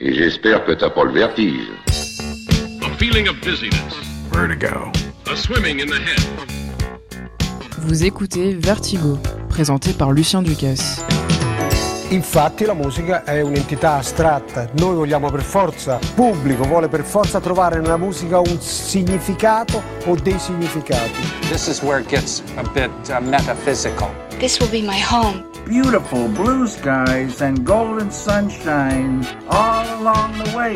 Et j'espère que t'as pas le vertige. A feeling of dizziness. Vertigo. A swimming in the head. Vous écoutez Vertigo, présenté par Lucien Ducasse. Infatti la musica è un'entità astratta, noi vogliamo per forza, il pubblico vuole per forza trovare nella musica un significato o dei significati. This is where it gets a bit uh, metaphysical. This will be my home. Beautiful blue skies and golden sunshine all along the way.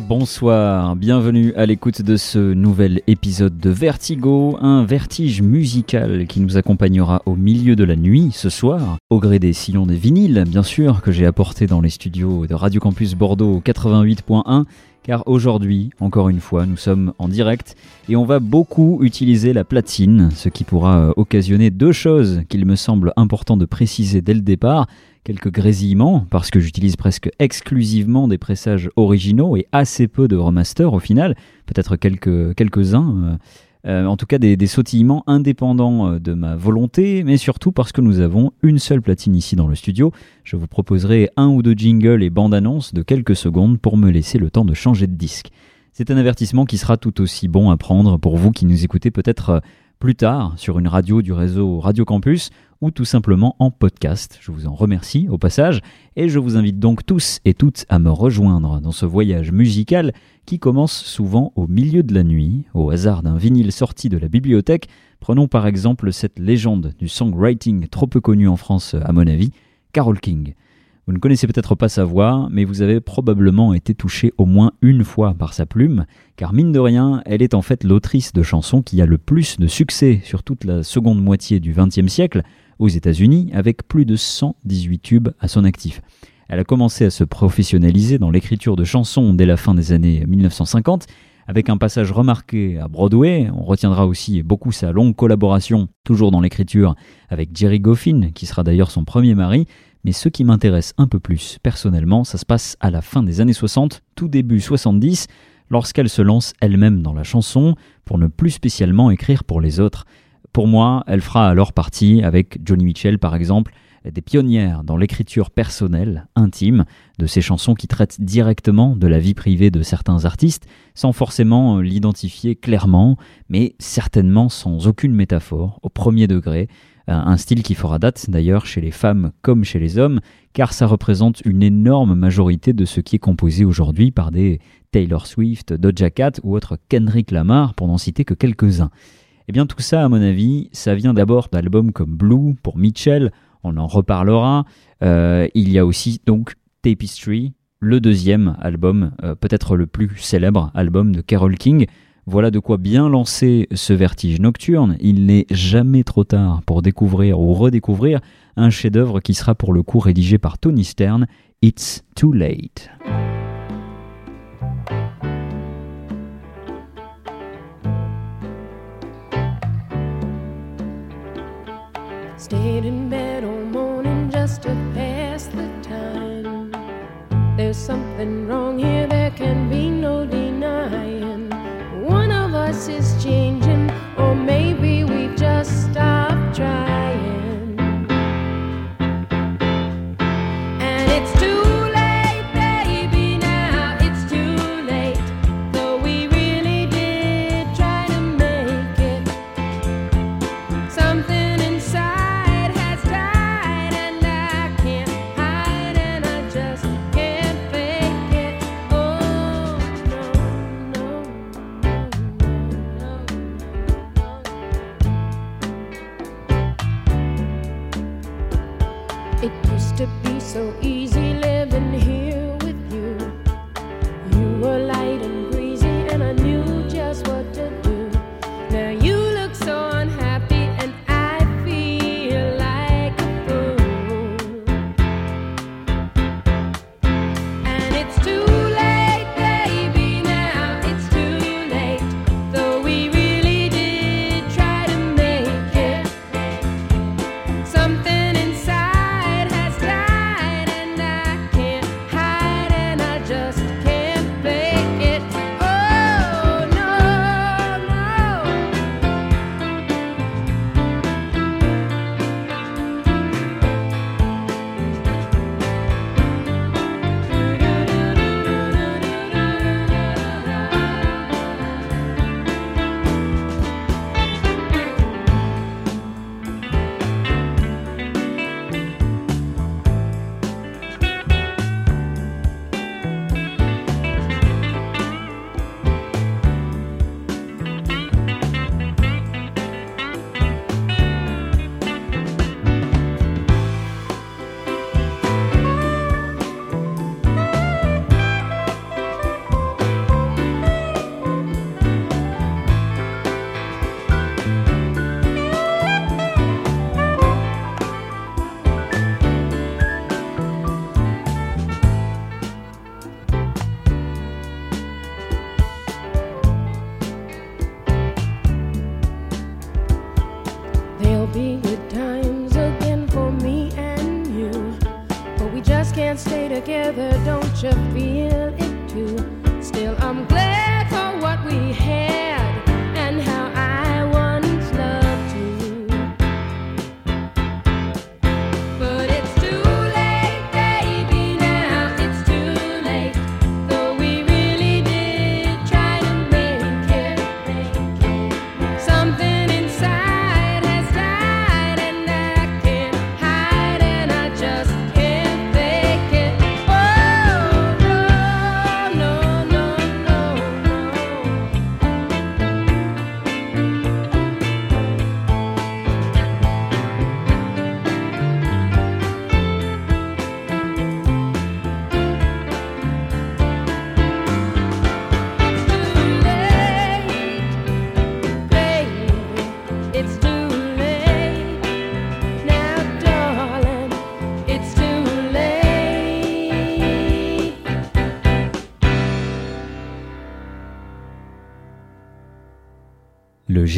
Bonsoir, bienvenue à l'écoute de ce nouvel épisode de Vertigo, un vertige musical qui nous accompagnera au milieu de la nuit ce soir, au gré des sillons des vinyles, bien sûr, que j'ai apporté dans les studios de Radio Campus Bordeaux 88.1, car aujourd'hui, encore une fois, nous sommes en direct et on va beaucoup utiliser la platine, ce qui pourra occasionner deux choses qu'il me semble important de préciser dès le départ. Quelques grésillements, parce que j'utilise presque exclusivement des pressages originaux et assez peu de remaster au final, peut-être quelques, quelques-uns, euh, en tout cas des, des, sautillements indépendants de ma volonté, mais surtout parce que nous avons une seule platine ici dans le studio. Je vous proposerai un ou deux jingles et bandes annonces de quelques secondes pour me laisser le temps de changer de disque. C'est un avertissement qui sera tout aussi bon à prendre pour vous qui nous écoutez peut-être plus tard sur une radio du réseau Radio Campus ou tout simplement en podcast. Je vous en remercie au passage et je vous invite donc tous et toutes à me rejoindre dans ce voyage musical qui commence souvent au milieu de la nuit, au hasard d'un vinyle sorti de la bibliothèque. Prenons par exemple cette légende du songwriting trop peu connue en France à mon avis, Carole King. Vous ne connaissez peut-être pas sa voix, mais vous avez probablement été touché au moins une fois par sa plume, car mine de rien, elle est en fait l'autrice de chansons qui a le plus de succès sur toute la seconde moitié du XXe siècle aux États-Unis, avec plus de 118 tubes à son actif. Elle a commencé à se professionnaliser dans l'écriture de chansons dès la fin des années 1950, avec un passage remarqué à Broadway. On retiendra aussi beaucoup sa longue collaboration, toujours dans l'écriture, avec Jerry Goffin, qui sera d'ailleurs son premier mari, mais ce qui m'intéresse un peu plus personnellement, ça se passe à la fin des années 60, tout début 70, lorsqu'elle se lance elle-même dans la chanson, pour ne plus spécialement écrire pour les autres. Pour moi, elle fera alors partie, avec Johnny Mitchell par exemple, des pionnières dans l'écriture personnelle, intime, de ces chansons qui traitent directement de la vie privée de certains artistes, sans forcément l'identifier clairement, mais certainement sans aucune métaphore, au premier degré, un style qui fera date d'ailleurs chez les femmes comme chez les hommes, car ça représente une énorme majorité de ce qui est composé aujourd'hui par des Taylor Swift, Doja Cat ou autres Kendrick Lamar, pour n'en citer que quelques-uns. Eh bien tout ça, à mon avis, ça vient d'abord d'albums comme Blue pour Mitchell, on en reparlera. Euh, il y a aussi donc Tapestry, le deuxième album, euh, peut-être le plus célèbre album de Carole King, voilà de quoi bien lancer ce vertige nocturne. Il n'est jamais trop tard pour découvrir ou redécouvrir un chef-d'œuvre qui sera pour le coup rédigé par Tony Stern, It's Too Late. Is changing, or maybe we just stopped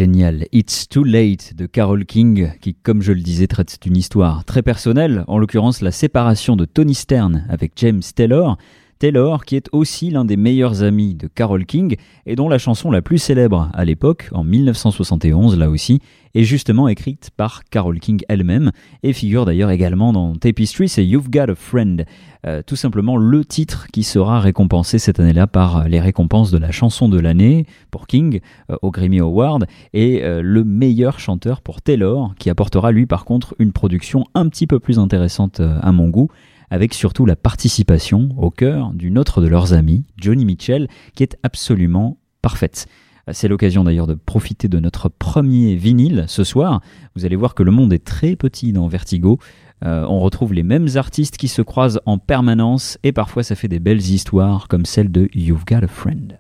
génial It's Too Late de Carole King, qui, comme je le disais, traite d'une histoire très personnelle, en l'occurrence la séparation de Tony Stern avec James Taylor. Taylor, qui est aussi l'un des meilleurs amis de Carole King et dont la chanson la plus célèbre à l'époque, en 1971 là aussi, est justement écrite par Carole King elle-même et figure d'ailleurs également dans Tapestry, c'est You've Got a Friend, Euh, tout simplement le titre qui sera récompensé cette année-là par les récompenses de la chanson de l'année pour King euh, au Grammy Award et euh, le meilleur chanteur pour Taylor qui apportera lui par contre une production un petit peu plus intéressante euh, à mon goût avec surtout la participation au cœur d'une autre de leurs amies, Johnny Mitchell, qui est absolument parfaite. Euh, C'est l'occasion d'ailleurs de profiter de notre premier vinyle ce soir. Vous allez voir que le monde est très petit dans Vertigo. Euh, on retrouve les mêmes artistes qui se croisent en permanence et parfois ça fait des belles histoires comme celle de You've Got a Friend.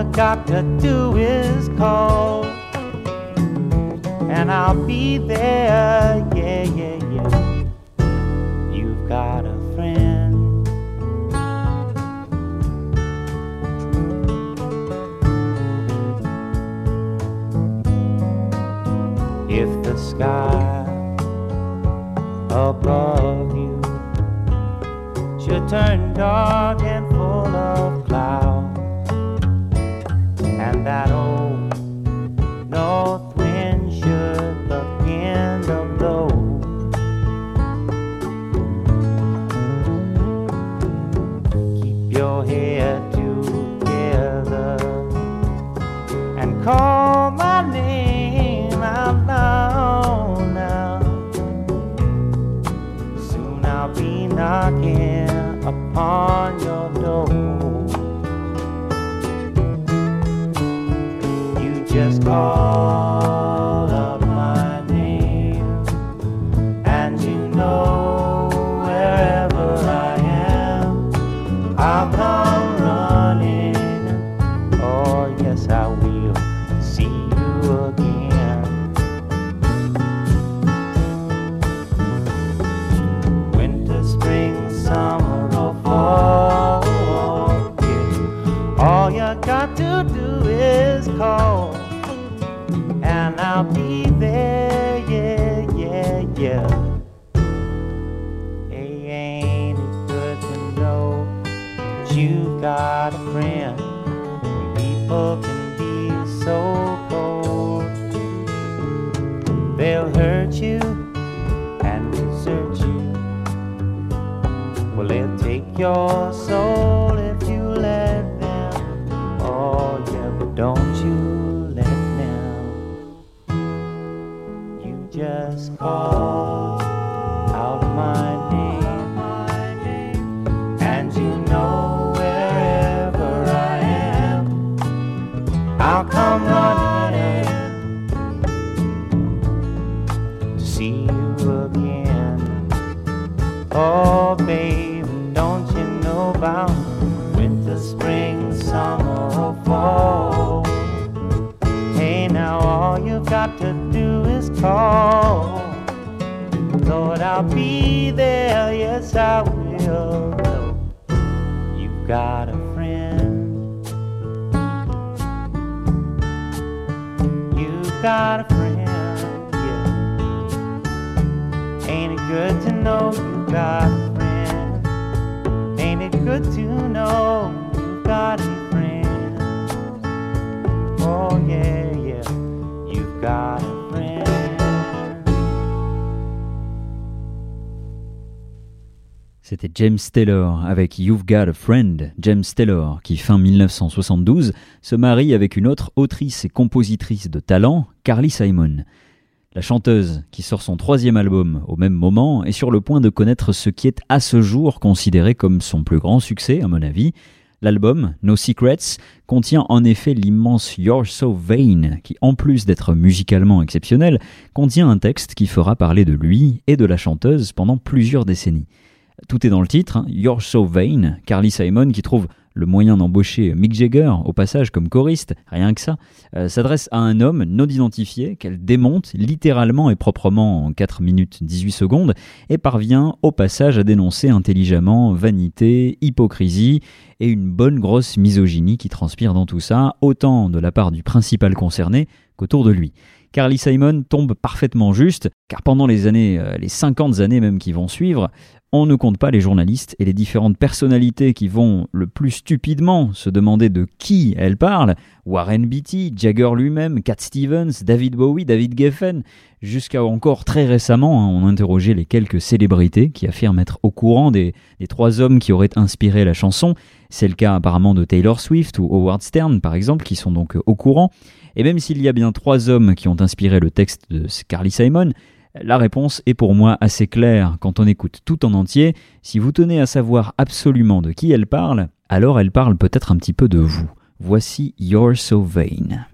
You got to do is call, and I'll be there. Yeah, yeah, yeah. You've got a friend. If the sky above you should turn dark yours. James Taylor avec You've Got a Friend. James Taylor, qui fin 1972 se marie avec une autre autrice et compositrice de talent, Carly Simon. La chanteuse, qui sort son troisième album au même moment, est sur le point de connaître ce qui est à ce jour considéré comme son plus grand succès, à mon avis. L'album, No Secrets, contient en effet l'immense You're So Vain, qui en plus d'être musicalement exceptionnel, contient un texte qui fera parler de lui et de la chanteuse pendant plusieurs décennies. Tout est dans le titre, hein, You're So Vain, Carly Simon qui trouve le moyen d'embaucher Mick Jagger au passage comme choriste, rien que ça, euh, s'adresse à un homme non identifié qu'elle démonte littéralement et proprement en 4 minutes 18 secondes et parvient au passage à dénoncer intelligemment vanité, hypocrisie et une bonne grosse misogynie qui transpire dans tout ça, autant de la part du principal concerné qu'autour de lui. Carly Simon tombe parfaitement juste, car pendant les années, euh, les 50 années même qui vont suivre, on ne compte pas les journalistes et les différentes personnalités qui vont le plus stupidement se demander de qui elle parle. Warren Beatty, Jagger lui-même, Cat Stevens, David Bowie, David Geffen, jusqu'à encore très récemment, hein, on interrogeait les quelques célébrités qui affirment être au courant des, des trois hommes qui auraient inspiré la chanson. C'est le cas apparemment de Taylor Swift ou Howard Stern par exemple, qui sont donc au courant. Et même s'il y a bien trois hommes qui ont inspiré le texte de Carly Simon, la réponse est pour moi assez claire quand on écoute tout en entier. Si vous tenez à savoir absolument de qui elle parle, alors elle parle peut-être un petit peu de vous. Voici You're So Vain.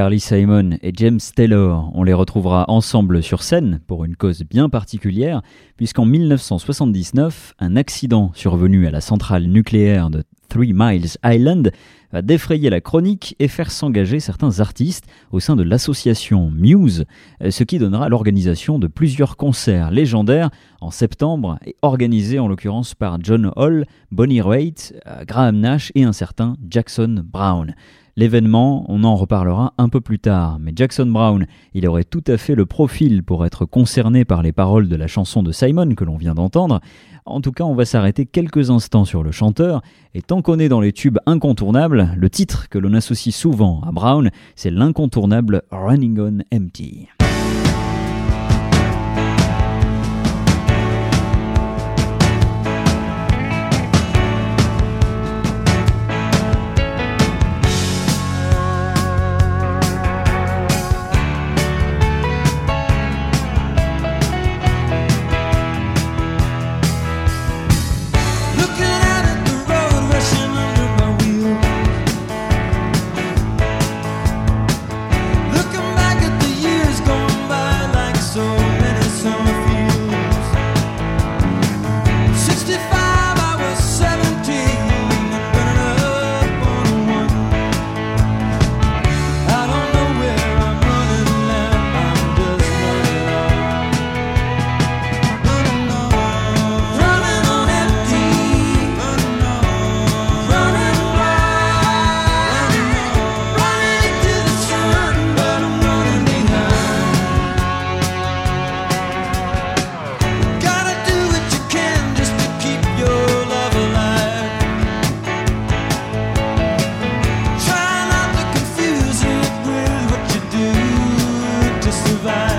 Carly Simon et James Taylor, on les retrouvera ensemble sur scène pour une cause bien particulière, puisqu'en 1979, un accident survenu à la centrale nucléaire de Three Miles Island va défrayer la chronique et faire s'engager certains artistes au sein de l'association Muse, ce qui donnera l'organisation de plusieurs concerts légendaires en septembre et organisés en l'occurrence par John Hall, Bonnie Raitt, Graham Nash et un certain Jackson Brown. L'événement, on en reparlera un peu plus tard, mais Jackson Brown, il aurait tout à fait le profil pour être concerné par les paroles de la chanson de Simon que l'on vient d'entendre. En tout cas, on va s'arrêter quelques instants sur le chanteur, et tant qu'on est dans les tubes incontournables, le titre que l'on associe souvent à Brown, c'est l'incontournable Running on Empty. Turn to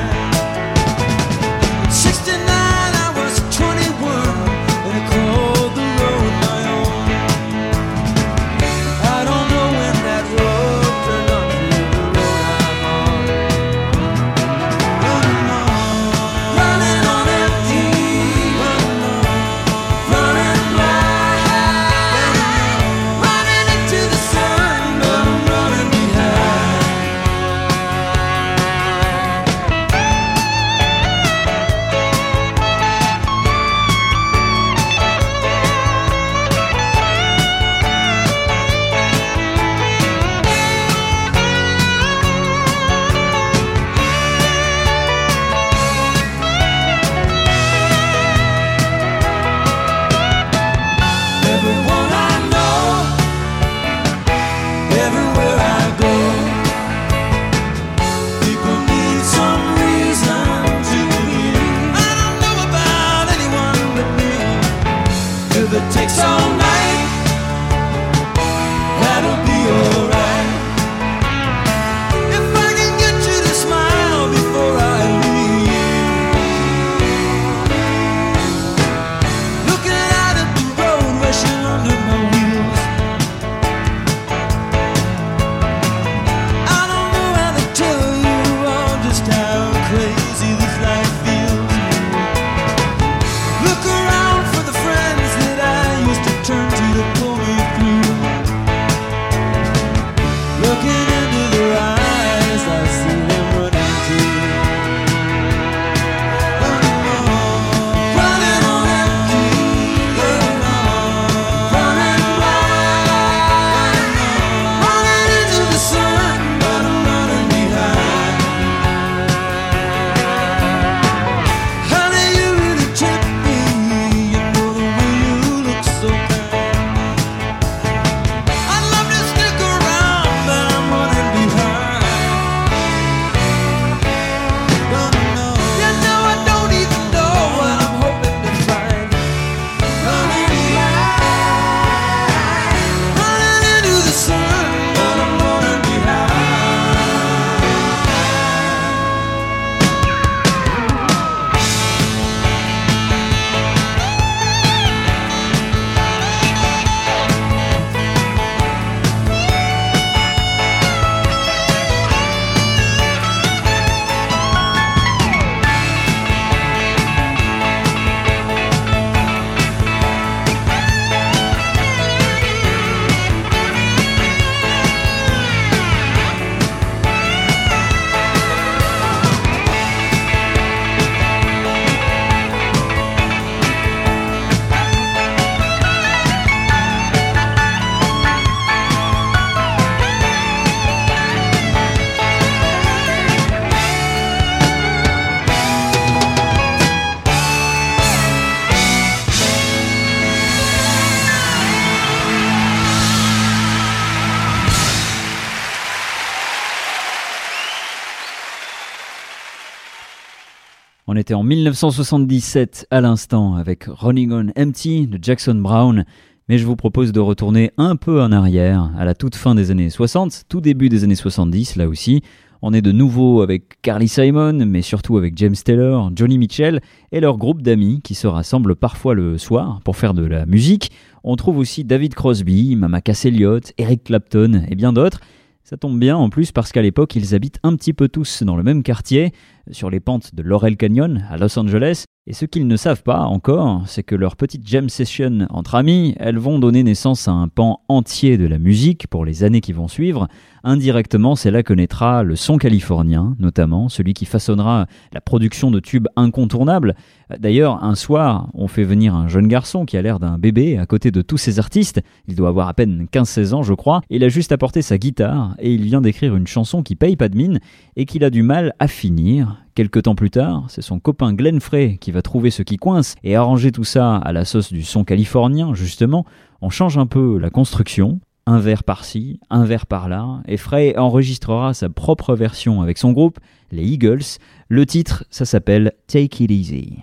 En 1977 à l'instant avec Running on Empty de Jackson Brown, mais je vous propose de retourner un peu en arrière, à la toute fin des années 60, tout début des années 70 là aussi. On est de nouveau avec Carly Simon, mais surtout avec James Taylor, Johnny Mitchell et leur groupe d'amis qui se rassemblent parfois le soir pour faire de la musique. On trouve aussi David Crosby, Mama Cass Elliot, Eric Clapton et bien d'autres. Ça tombe bien en plus parce qu'à l'époque ils habitent un petit peu tous dans le même quartier, sur les pentes de Laurel Canyon à Los Angeles, et ce qu'ils ne savent pas encore, c'est que leur petite jam session entre amis, elles vont donner naissance à un pan entier de la musique pour les années qui vont suivre. Indirectement, c'est là que naîtra le son californien, notamment celui qui façonnera la production de tubes incontournables. D'ailleurs, un soir, on fait venir un jeune garçon qui a l'air d'un bébé à côté de tous ces artistes. Il doit avoir à peine 15-16 ans, je crois. Il a juste apporté sa guitare et il vient d'écrire une chanson qui paye pas de mine et qu'il a du mal à finir. Quelque temps plus tard, c'est son copain Glenn Frey qui va trouver ce qui coince et arranger tout ça à la sauce du son californien, justement. On change un peu la construction, un verre par-ci, un verre par-là, et Frey enregistrera sa propre version avec son groupe, les Eagles. Le titre, ça s'appelle Take It Easy.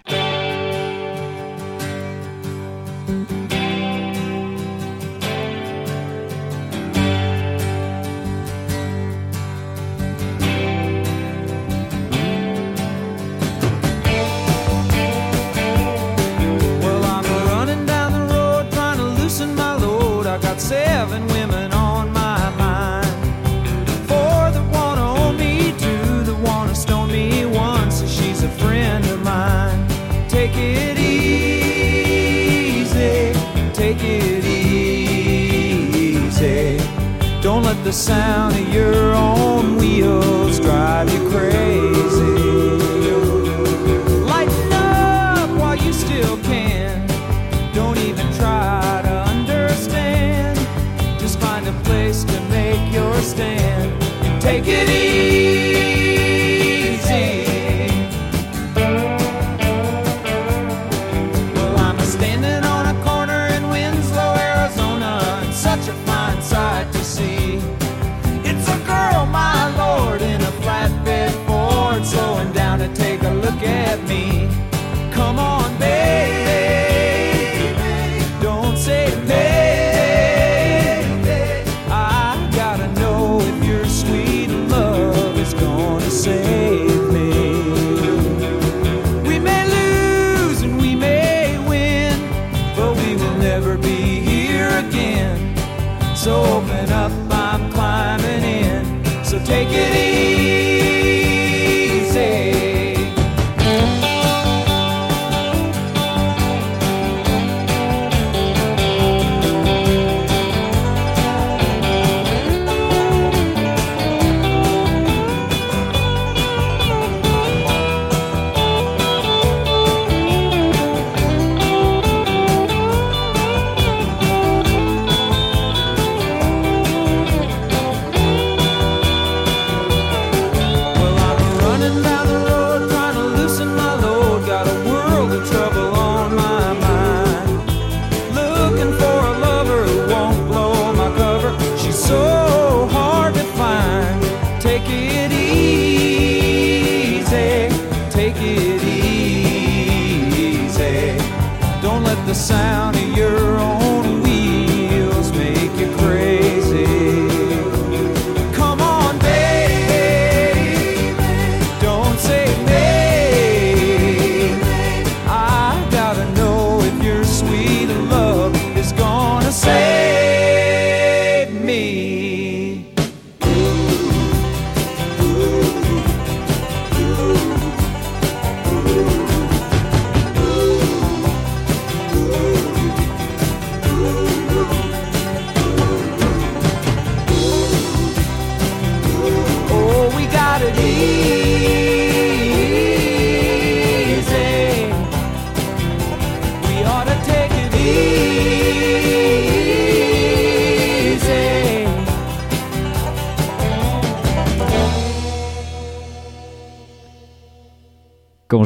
The sound of your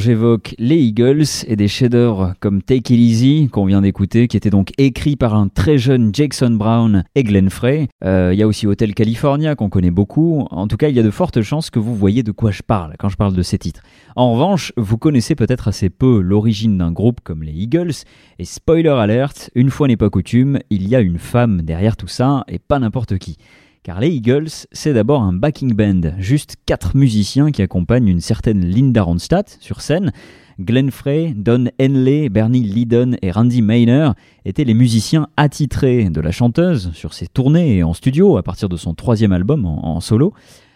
j'évoque les Eagles et des chefs-d'œuvre comme Take It Easy, qu'on vient d'écouter, qui était donc écrit par un très jeune Jackson Brown et Glenn Frey, euh, il y a aussi Hotel California qu'on connaît beaucoup. En tout cas, il y a de fortes chances que vous voyez de quoi je parle quand je parle de ces titres. En revanche, vous connaissez peut-être assez peu l'origine d'un groupe comme les Eagles, et spoiler alert, une fois n'est pas coutume, il y a une femme derrière tout ça, et pas n'importe qui. Car les Eagles, c'est d'abord un backing band, juste quatre musiciens qui accompagnent une certaine Linda Ronstadt sur scène. Glenn Frey, Don Henley, Bernie Lydon et Randy Maynard étaient les musiciens attitrés de la chanteuse sur ses tournées et en studio à partir de son troisième album en solo.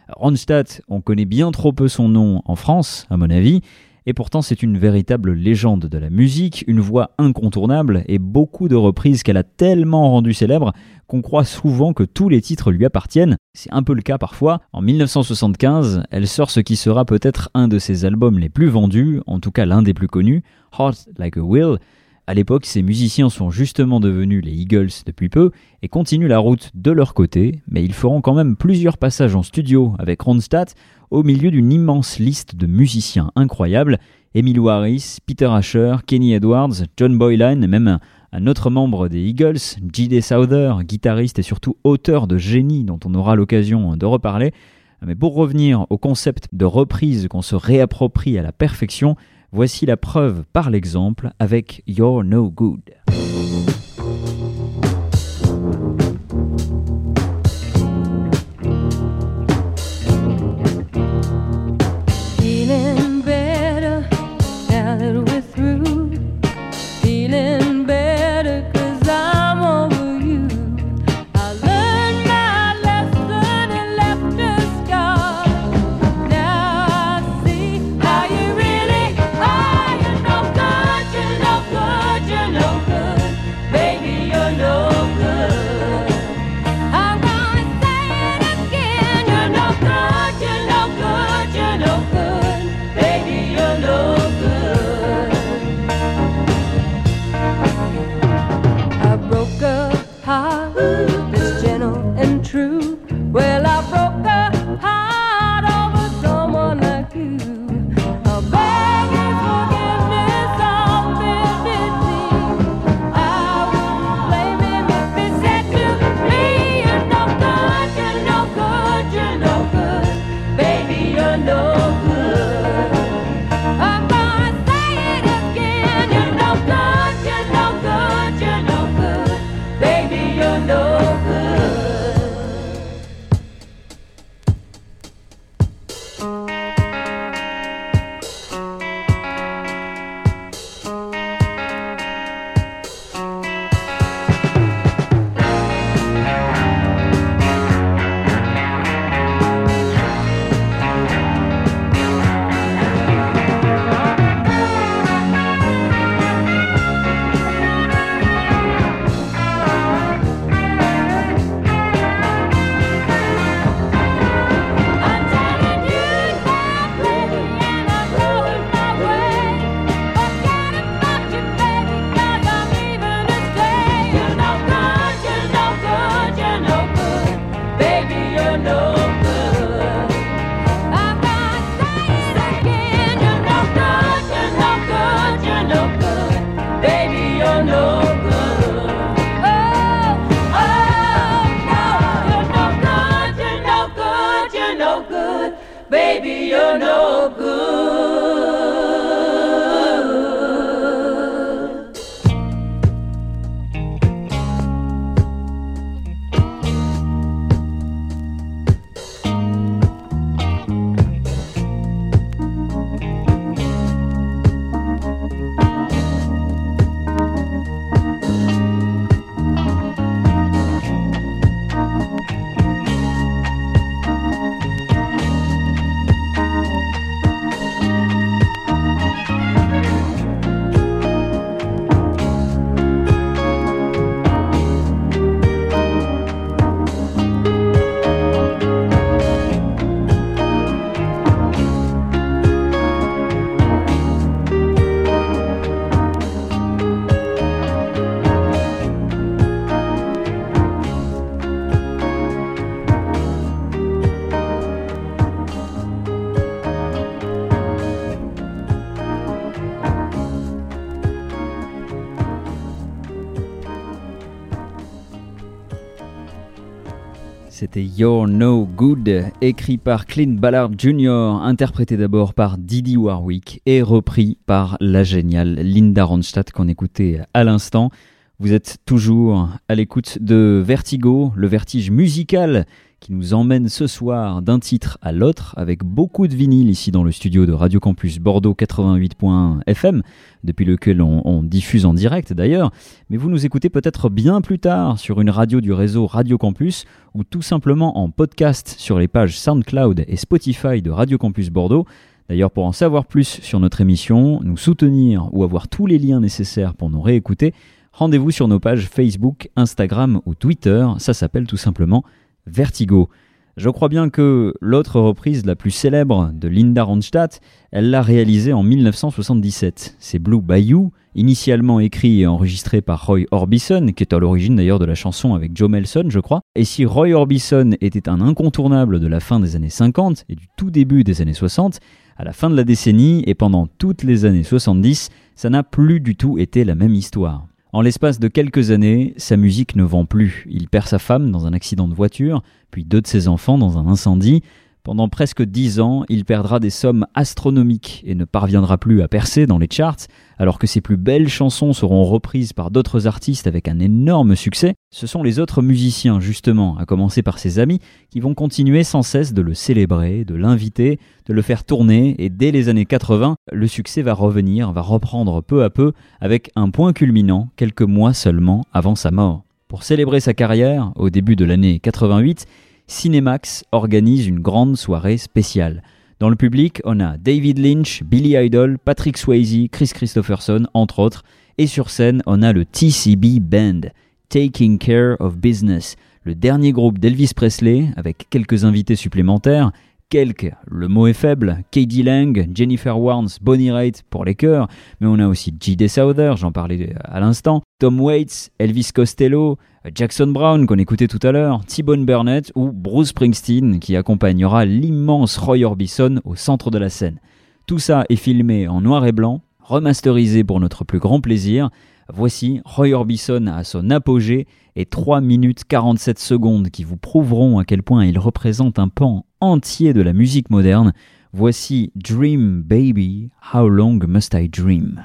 Ronstadt, on connaît bien trop peu son nom en France, à mon avis, et pourtant c'est une véritable légende de la musique, une voix incontournable et beaucoup de reprises qu'elle a tellement rendu célèbre qu'on croit souvent que tous les titres lui appartiennent. C'est un peu le cas parfois. En 1975, elle sort ce qui sera peut-être un de ses albums les plus vendus, en tout cas l'un des plus connus, Heart Like a Will. À l'époque, ces musiciens sont justement devenus les Eagles depuis peu et continuent la route de leur côté, mais ils feront quand même plusieurs passages en studio avec Ronstadt au milieu d'une immense liste de musiciens incroyables, Emilio Harris, Peter Asher, Kenny Edwards, John Boylan et même un, un autre membre des Eagles, J.D. Souther, guitariste et surtout auteur de génie dont on aura l'occasion de reparler. Mais pour revenir au concept de reprise qu'on se réapproprie à la perfection, voici la preuve par l'exemple avec You're No Good. You're No Good, écrit par Clint Ballard Jr., interprété d'abord par Didi Warwick et repris par la géniale Linda Ronstadt qu'on écoutait à l'instant. Vous êtes toujours à l'écoute de Vertigo, le vertige musical qui nous emmène ce soir d'un titre à l'autre avec beaucoup de vinyle ici dans le studio de Radio Campus Bordeaux 88.1 FM, depuis lequel on, on diffuse en direct d'ailleurs, mais vous nous écoutez peut-être bien plus tard sur une radio du réseau Radio Campus ou tout simplement en podcast sur les pages SoundCloud et Spotify de Radio Campus Bordeaux. D'ailleurs, pour en savoir plus sur notre émission, nous soutenir ou avoir tous les liens nécessaires pour nous réécouter, rendez-vous sur nos pages Facebook, Instagram ou Twitter. Ça s'appelle tout simplement Vertigo. Je crois bien que l'autre reprise la plus célèbre de Linda Ronstadt, elle l'a réalisée en 1977. C'est Blue Bayou, initialement écrit et enregistré par Roy Orbison, qui est à l'origine d'ailleurs de la chanson avec Joe Melson, je crois. Et si Roy Orbison était un incontournable de la fin des années 50 et du tout début des années 60, à la fin de la décennie et pendant toutes les années 70, ça n'a plus du tout été la même histoire. En l'espace de quelques années, sa musique ne vend plus. Il perd sa femme dans un accident de voiture, puis deux de ses enfants dans un incendie. Pendant presque dix ans, il perdra des sommes astronomiques et ne parviendra plus à percer dans les charts, alors que ses plus belles chansons seront reprises par d'autres artistes avec un énorme succès. Ce sont les autres musiciens, justement, à commencer par ses amis, qui vont continuer sans cesse de le célébrer, de l'inviter, de le faire tourner, et dès les années 80, le succès va revenir, va reprendre peu à peu, avec un point culminant quelques mois seulement avant sa mort. Pour célébrer sa carrière, au début de l'année 88, Cinemax organise une grande soirée spéciale. Dans le public, on a David Lynch, Billy Idol, Patrick Swayze, Chris Christopherson, entre autres. Et sur scène, on a le TCB Band, Taking Care of Business, le dernier groupe d'Elvis Presley, avec quelques invités supplémentaires, quelques, le mot est faible, Katie Lang, Jennifer Warnes, Bonnie Raitt pour les chœurs, mais on a aussi J.D. Souther, j'en parlais à l'instant, Tom Waits, Elvis Costello, Jackson Brown qu'on écoutait tout à l'heure, T-Bone Burnett ou Bruce Springsteen qui accompagnera l'immense Roy Orbison au centre de la scène. Tout ça est filmé en noir et blanc, remasterisé pour notre plus grand plaisir. Voici Roy Orbison à son apogée et 3 minutes 47 secondes qui vous prouveront à quel point il représente un pan entier de la musique moderne. Voici Dream Baby, How Long Must I Dream?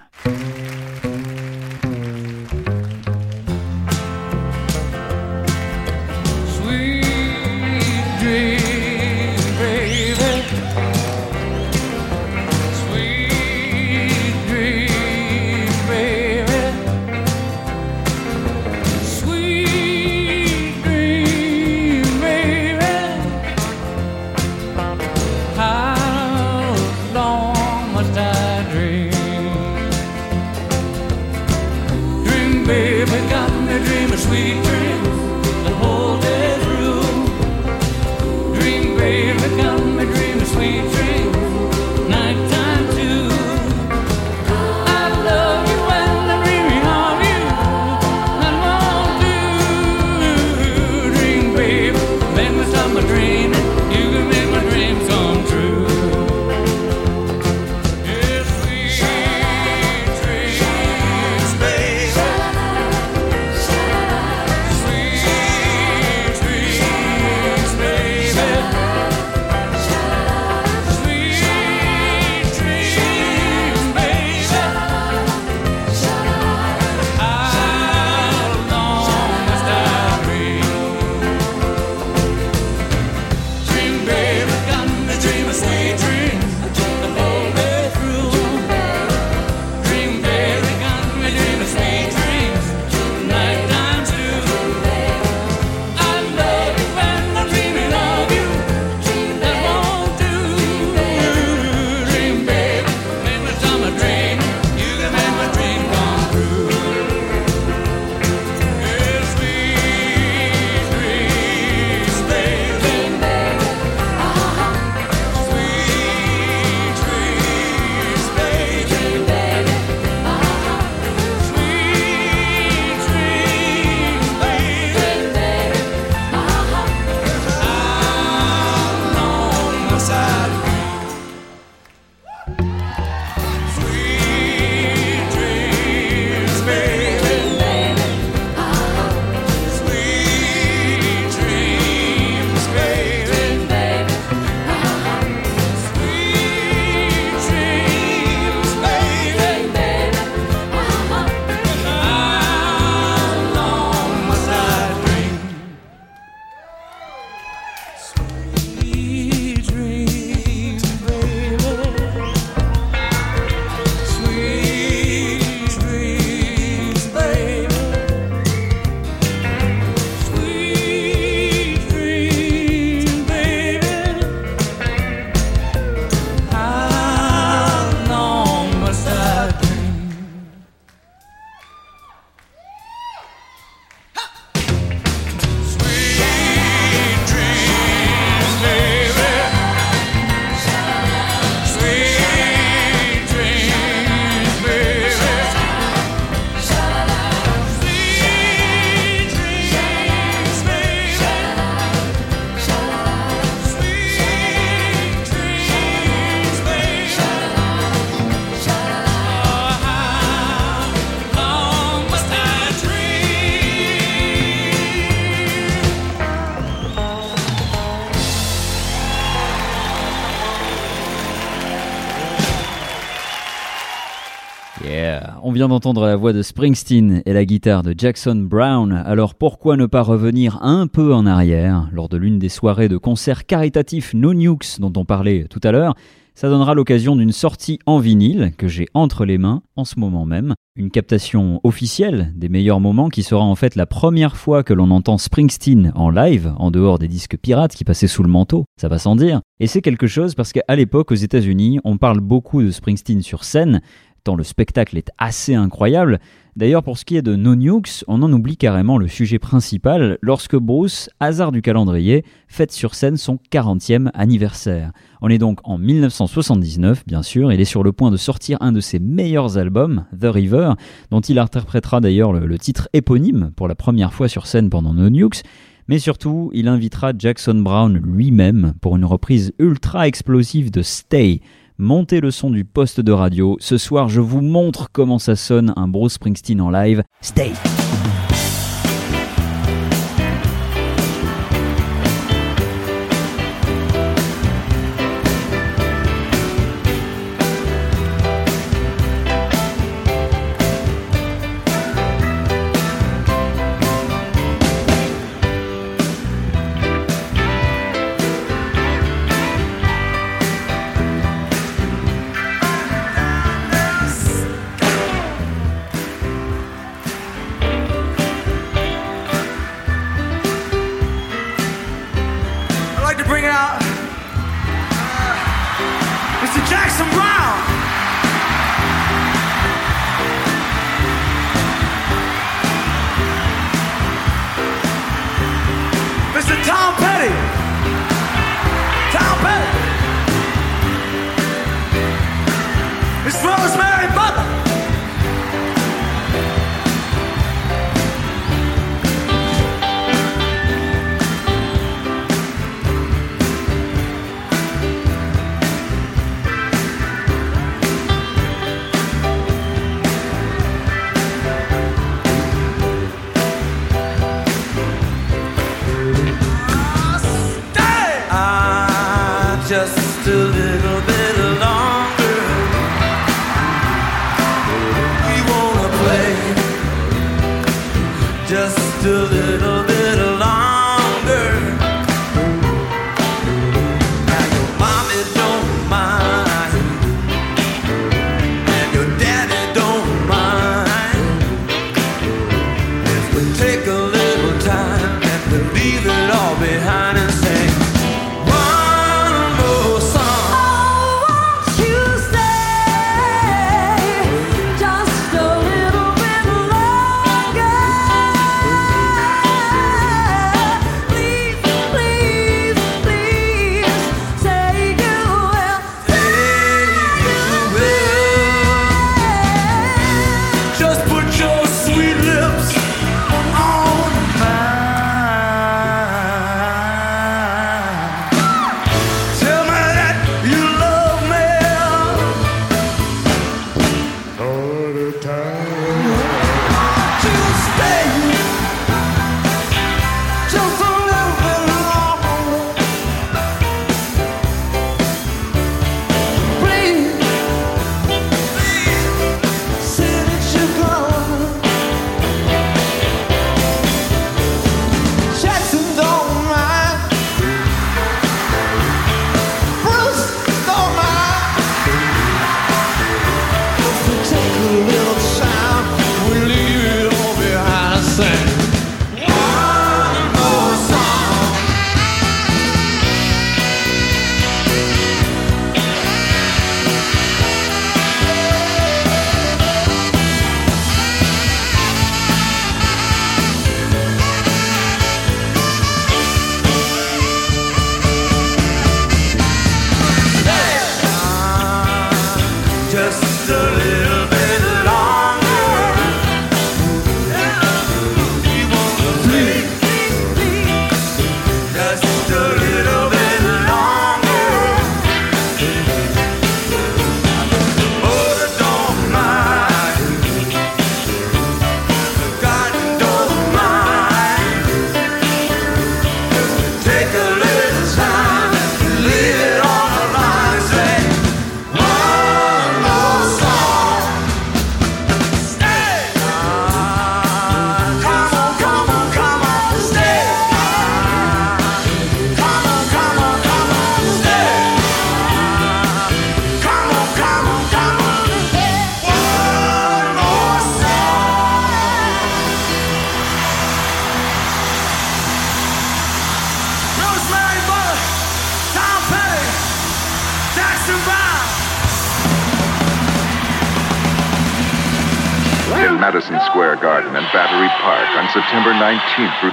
D'entendre la voix de Springsteen et la guitare de Jackson Brown, alors pourquoi ne pas revenir un peu en arrière Lors de l'une des soirées de concert caritatif No Nukes dont on parlait tout à l'heure, ça donnera l'occasion d'une sortie en vinyle que j'ai entre les mains en ce moment même. Une captation officielle des meilleurs moments qui sera en fait la première fois que l'on entend Springsteen en live, en dehors des disques pirates qui passaient sous le manteau, ça va sans dire. Et c'est quelque chose parce qu'à l'époque aux États-Unis, on parle beaucoup de Springsteen sur scène, tant le spectacle est assez incroyable. D'ailleurs, pour ce qui est de No Nukes, on en oublie carrément le sujet principal lorsque Bruce, hasard du calendrier, fête sur scène son 40e anniversaire. On est donc en 1979, bien sûr, il est sur le point de sortir un de ses meilleurs albums, The River, dont il interprétera d'ailleurs le, titre éponyme pour la première fois sur scène pendant No Nukes. Mais surtout, il invitera Jackson Brown lui-même pour une reprise ultra explosive de Stay, Montez le son du poste de radio. Ce soir, je vous montre comment ça sonne un Bruce Springsteen en live. Stay!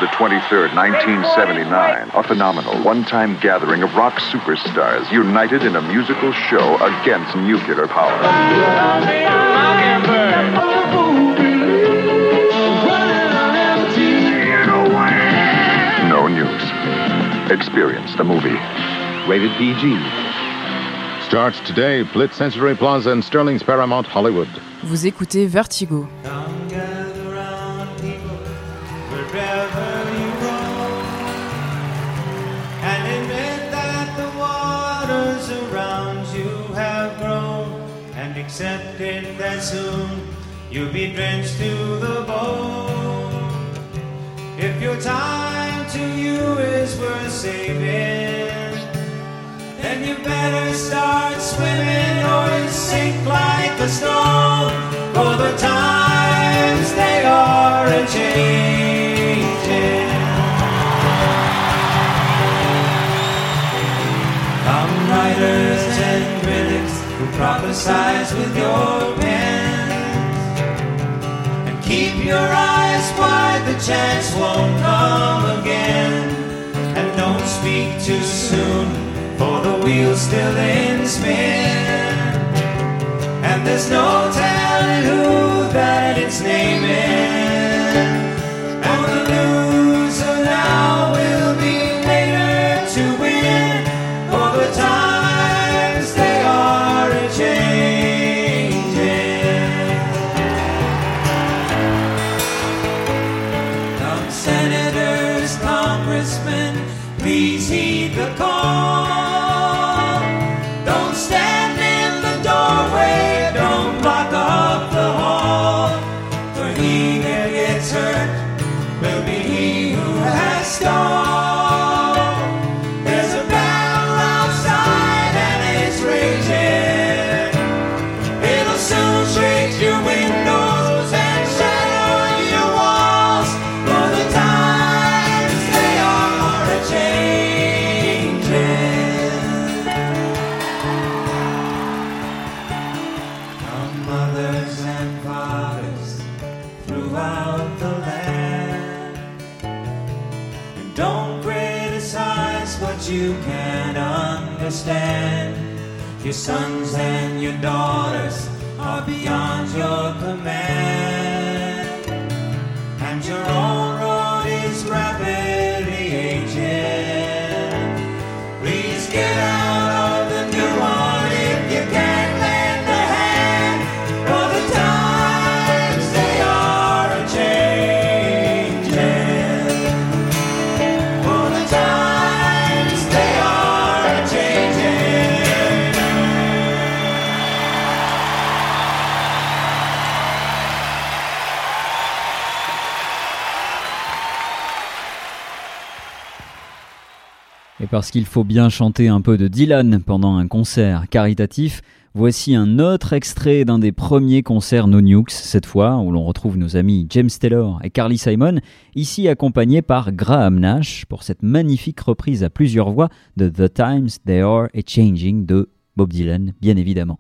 The 23rd, 1979. A phenomenal one-time gathering of rock superstars united in a musical show against nuclear power. No nukes. Experience the movie. Rated PG. Starts today, Blitz Sensory Plaza in Sterling's Paramount Hollywood. Vous écoutez Vertigo. And accept it that soon you'll be drenched to the bone. If your time to you is worth saving then you better start swimming or sink like a stone for the times they are a changing come critics who prophesize with your pens and keep your eyes wide the chance won't come again. And don't speak too soon for the wheel's still in spin. And there's no telling who that it's naming you can't understand. Your sons and your daughters are beyond your command parce qu'il faut bien chanter un peu de Dylan pendant un concert caritatif, voici un autre extrait d'un des premiers concerts No Nukes, cette fois, où l'on retrouve nos amis James Taylor et Carly Simon, ici accompagnés par Graham Nash pour cette magnifique reprise à plusieurs voix de The Times They Are a Changing de Bob Dylan, bien évidemment.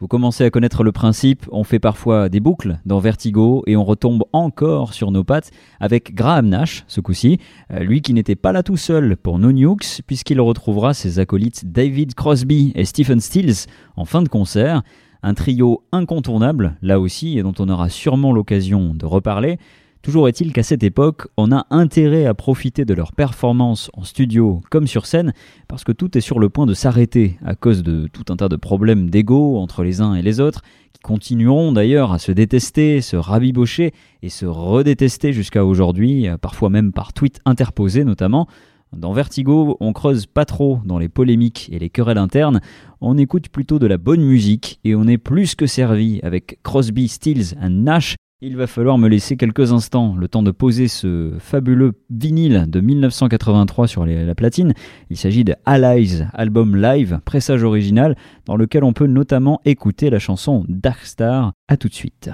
Vous commencez à connaître le principe, on fait parfois des boucles dans Vertigo et on retombe encore sur nos pattes avec Graham Nash, ce coup-ci, euh, lui qui n'était pas là tout seul pour No Nukes, puisqu'il retrouvera ses acolytes David Crosby et Stephen Stills en fin de concert. Un trio incontournable, là aussi, et dont on aura sûrement l'occasion de reparler. Toujours est-il qu'à cette époque, on a intérêt à profiter de leur performance en studio comme sur scène, parce que tout est sur le point de s'arrêter à cause de tout un tas de problèmes d'ego entre les uns et les autres, qui continueront d'ailleurs à se détester, se rabibocher et se redétester jusqu'à aujourd'hui, parfois même par tweets interposés notamment. Dans Vertigo, on creuse pas trop dans les polémiques et les querelles internes, on écoute plutôt de la bonne musique et on est plus que servi avec Crosby, Stills et Nash il va falloir me laisser quelques instants, le temps de poser ce fabuleux vinyle de 1983 sur la platine. Il s'agit de Allies, album live, pressage original, dans lequel on peut notamment écouter la chanson Dark Star. À tout de suite.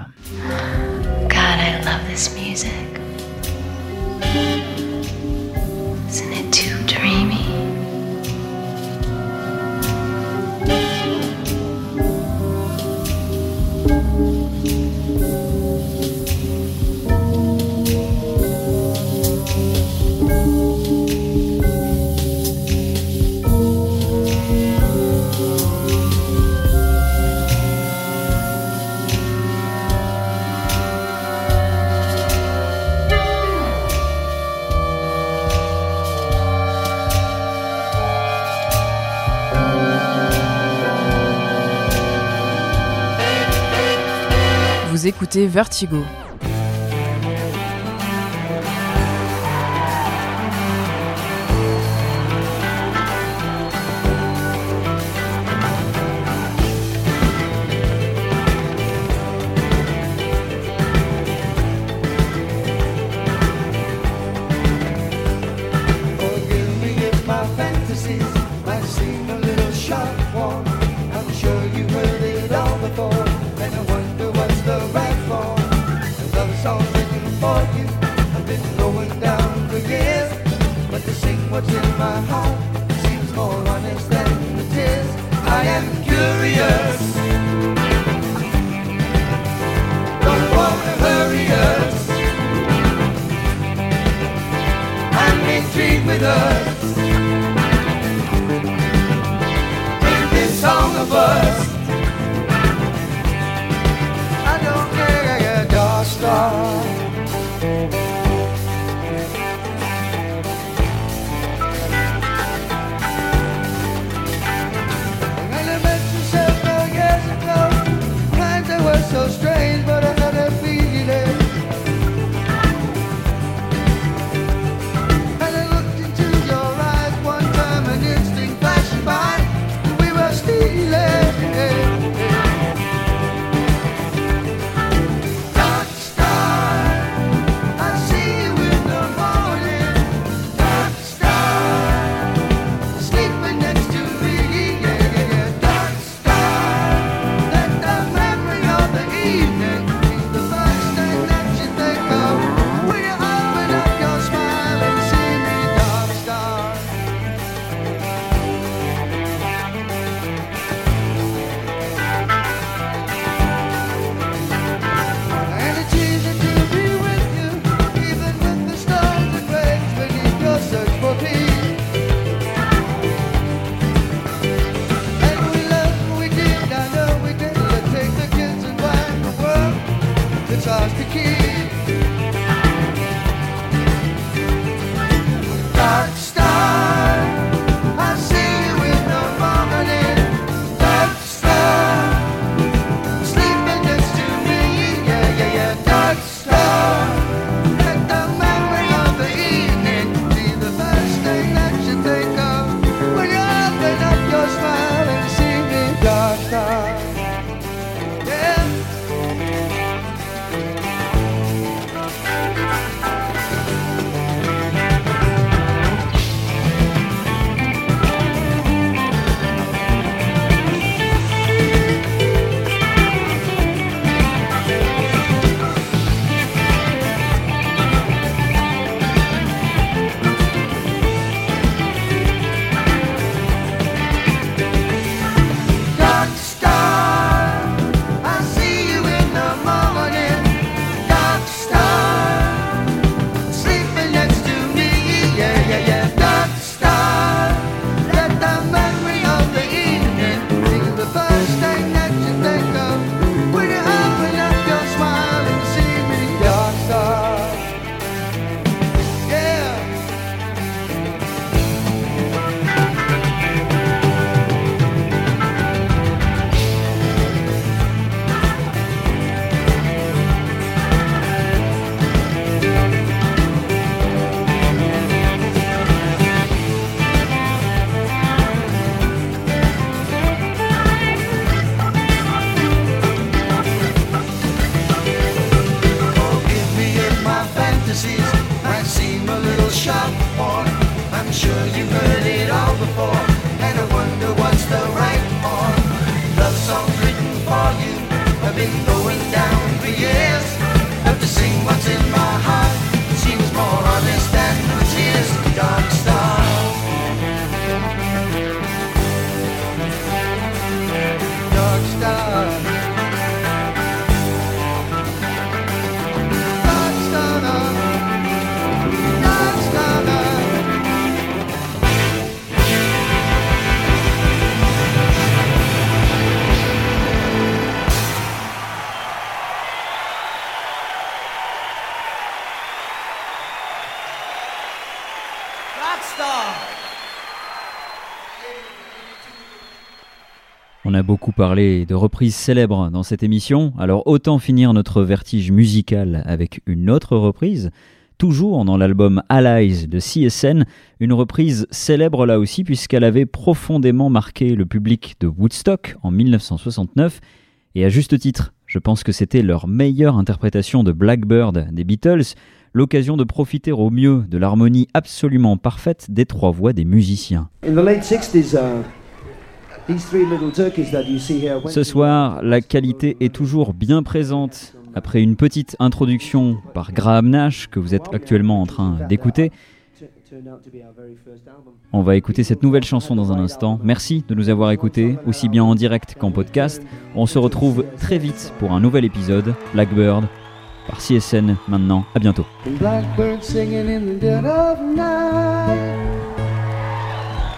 écoutez Vertigo. what's in my heart seems more honest than the tears. I am curious. Beaucoup parlé de reprises célèbres dans cette émission, alors autant finir notre vertige musical avec une autre reprise, toujours dans l'album Allies de CSN, une reprise célèbre là aussi puisqu'elle avait profondément marqué le public de Woodstock en 1969, et à juste titre, je pense que c'était leur meilleure interprétation de Blackbird des Beatles, l'occasion de profiter au mieux de l'harmonie absolument parfaite des trois voix des musiciens. In the late 60s, uh, Ce soir, la qualité est toujours bien présente. Après une petite introduction par Graham Nash que vous êtes actuellement en train d'écouter, on va écouter cette nouvelle chanson dans un instant. Merci de nous avoir écoutés, aussi bien en direct qu'en podcast. On se retrouve très vite pour un nouvel épisode, Blackbird, par CSN maintenant. À bientôt.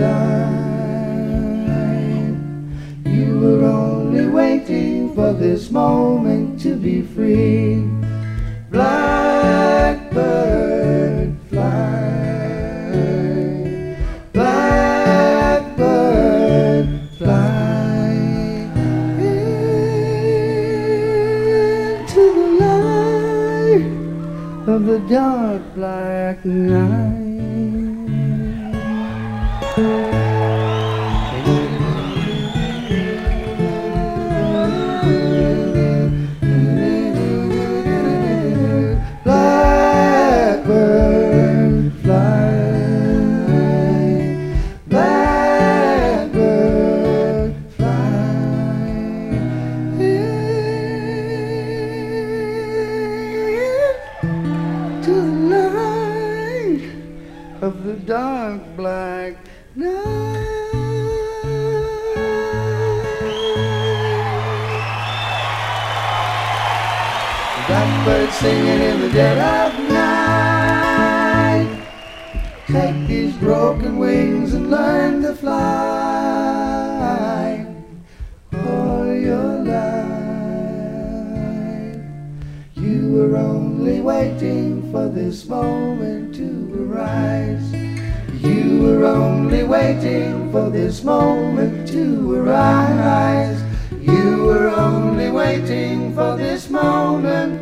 life. You were only waiting for this moment to be free. Blackbird fly, blackbird fly into the light of the dark black night. Blackbird birds singing in the dead of night. Take these broken wings and learn to fly for your life. You were only waiting for this moment to arise. You were only waiting for this moment to arise. You were only waiting for this moment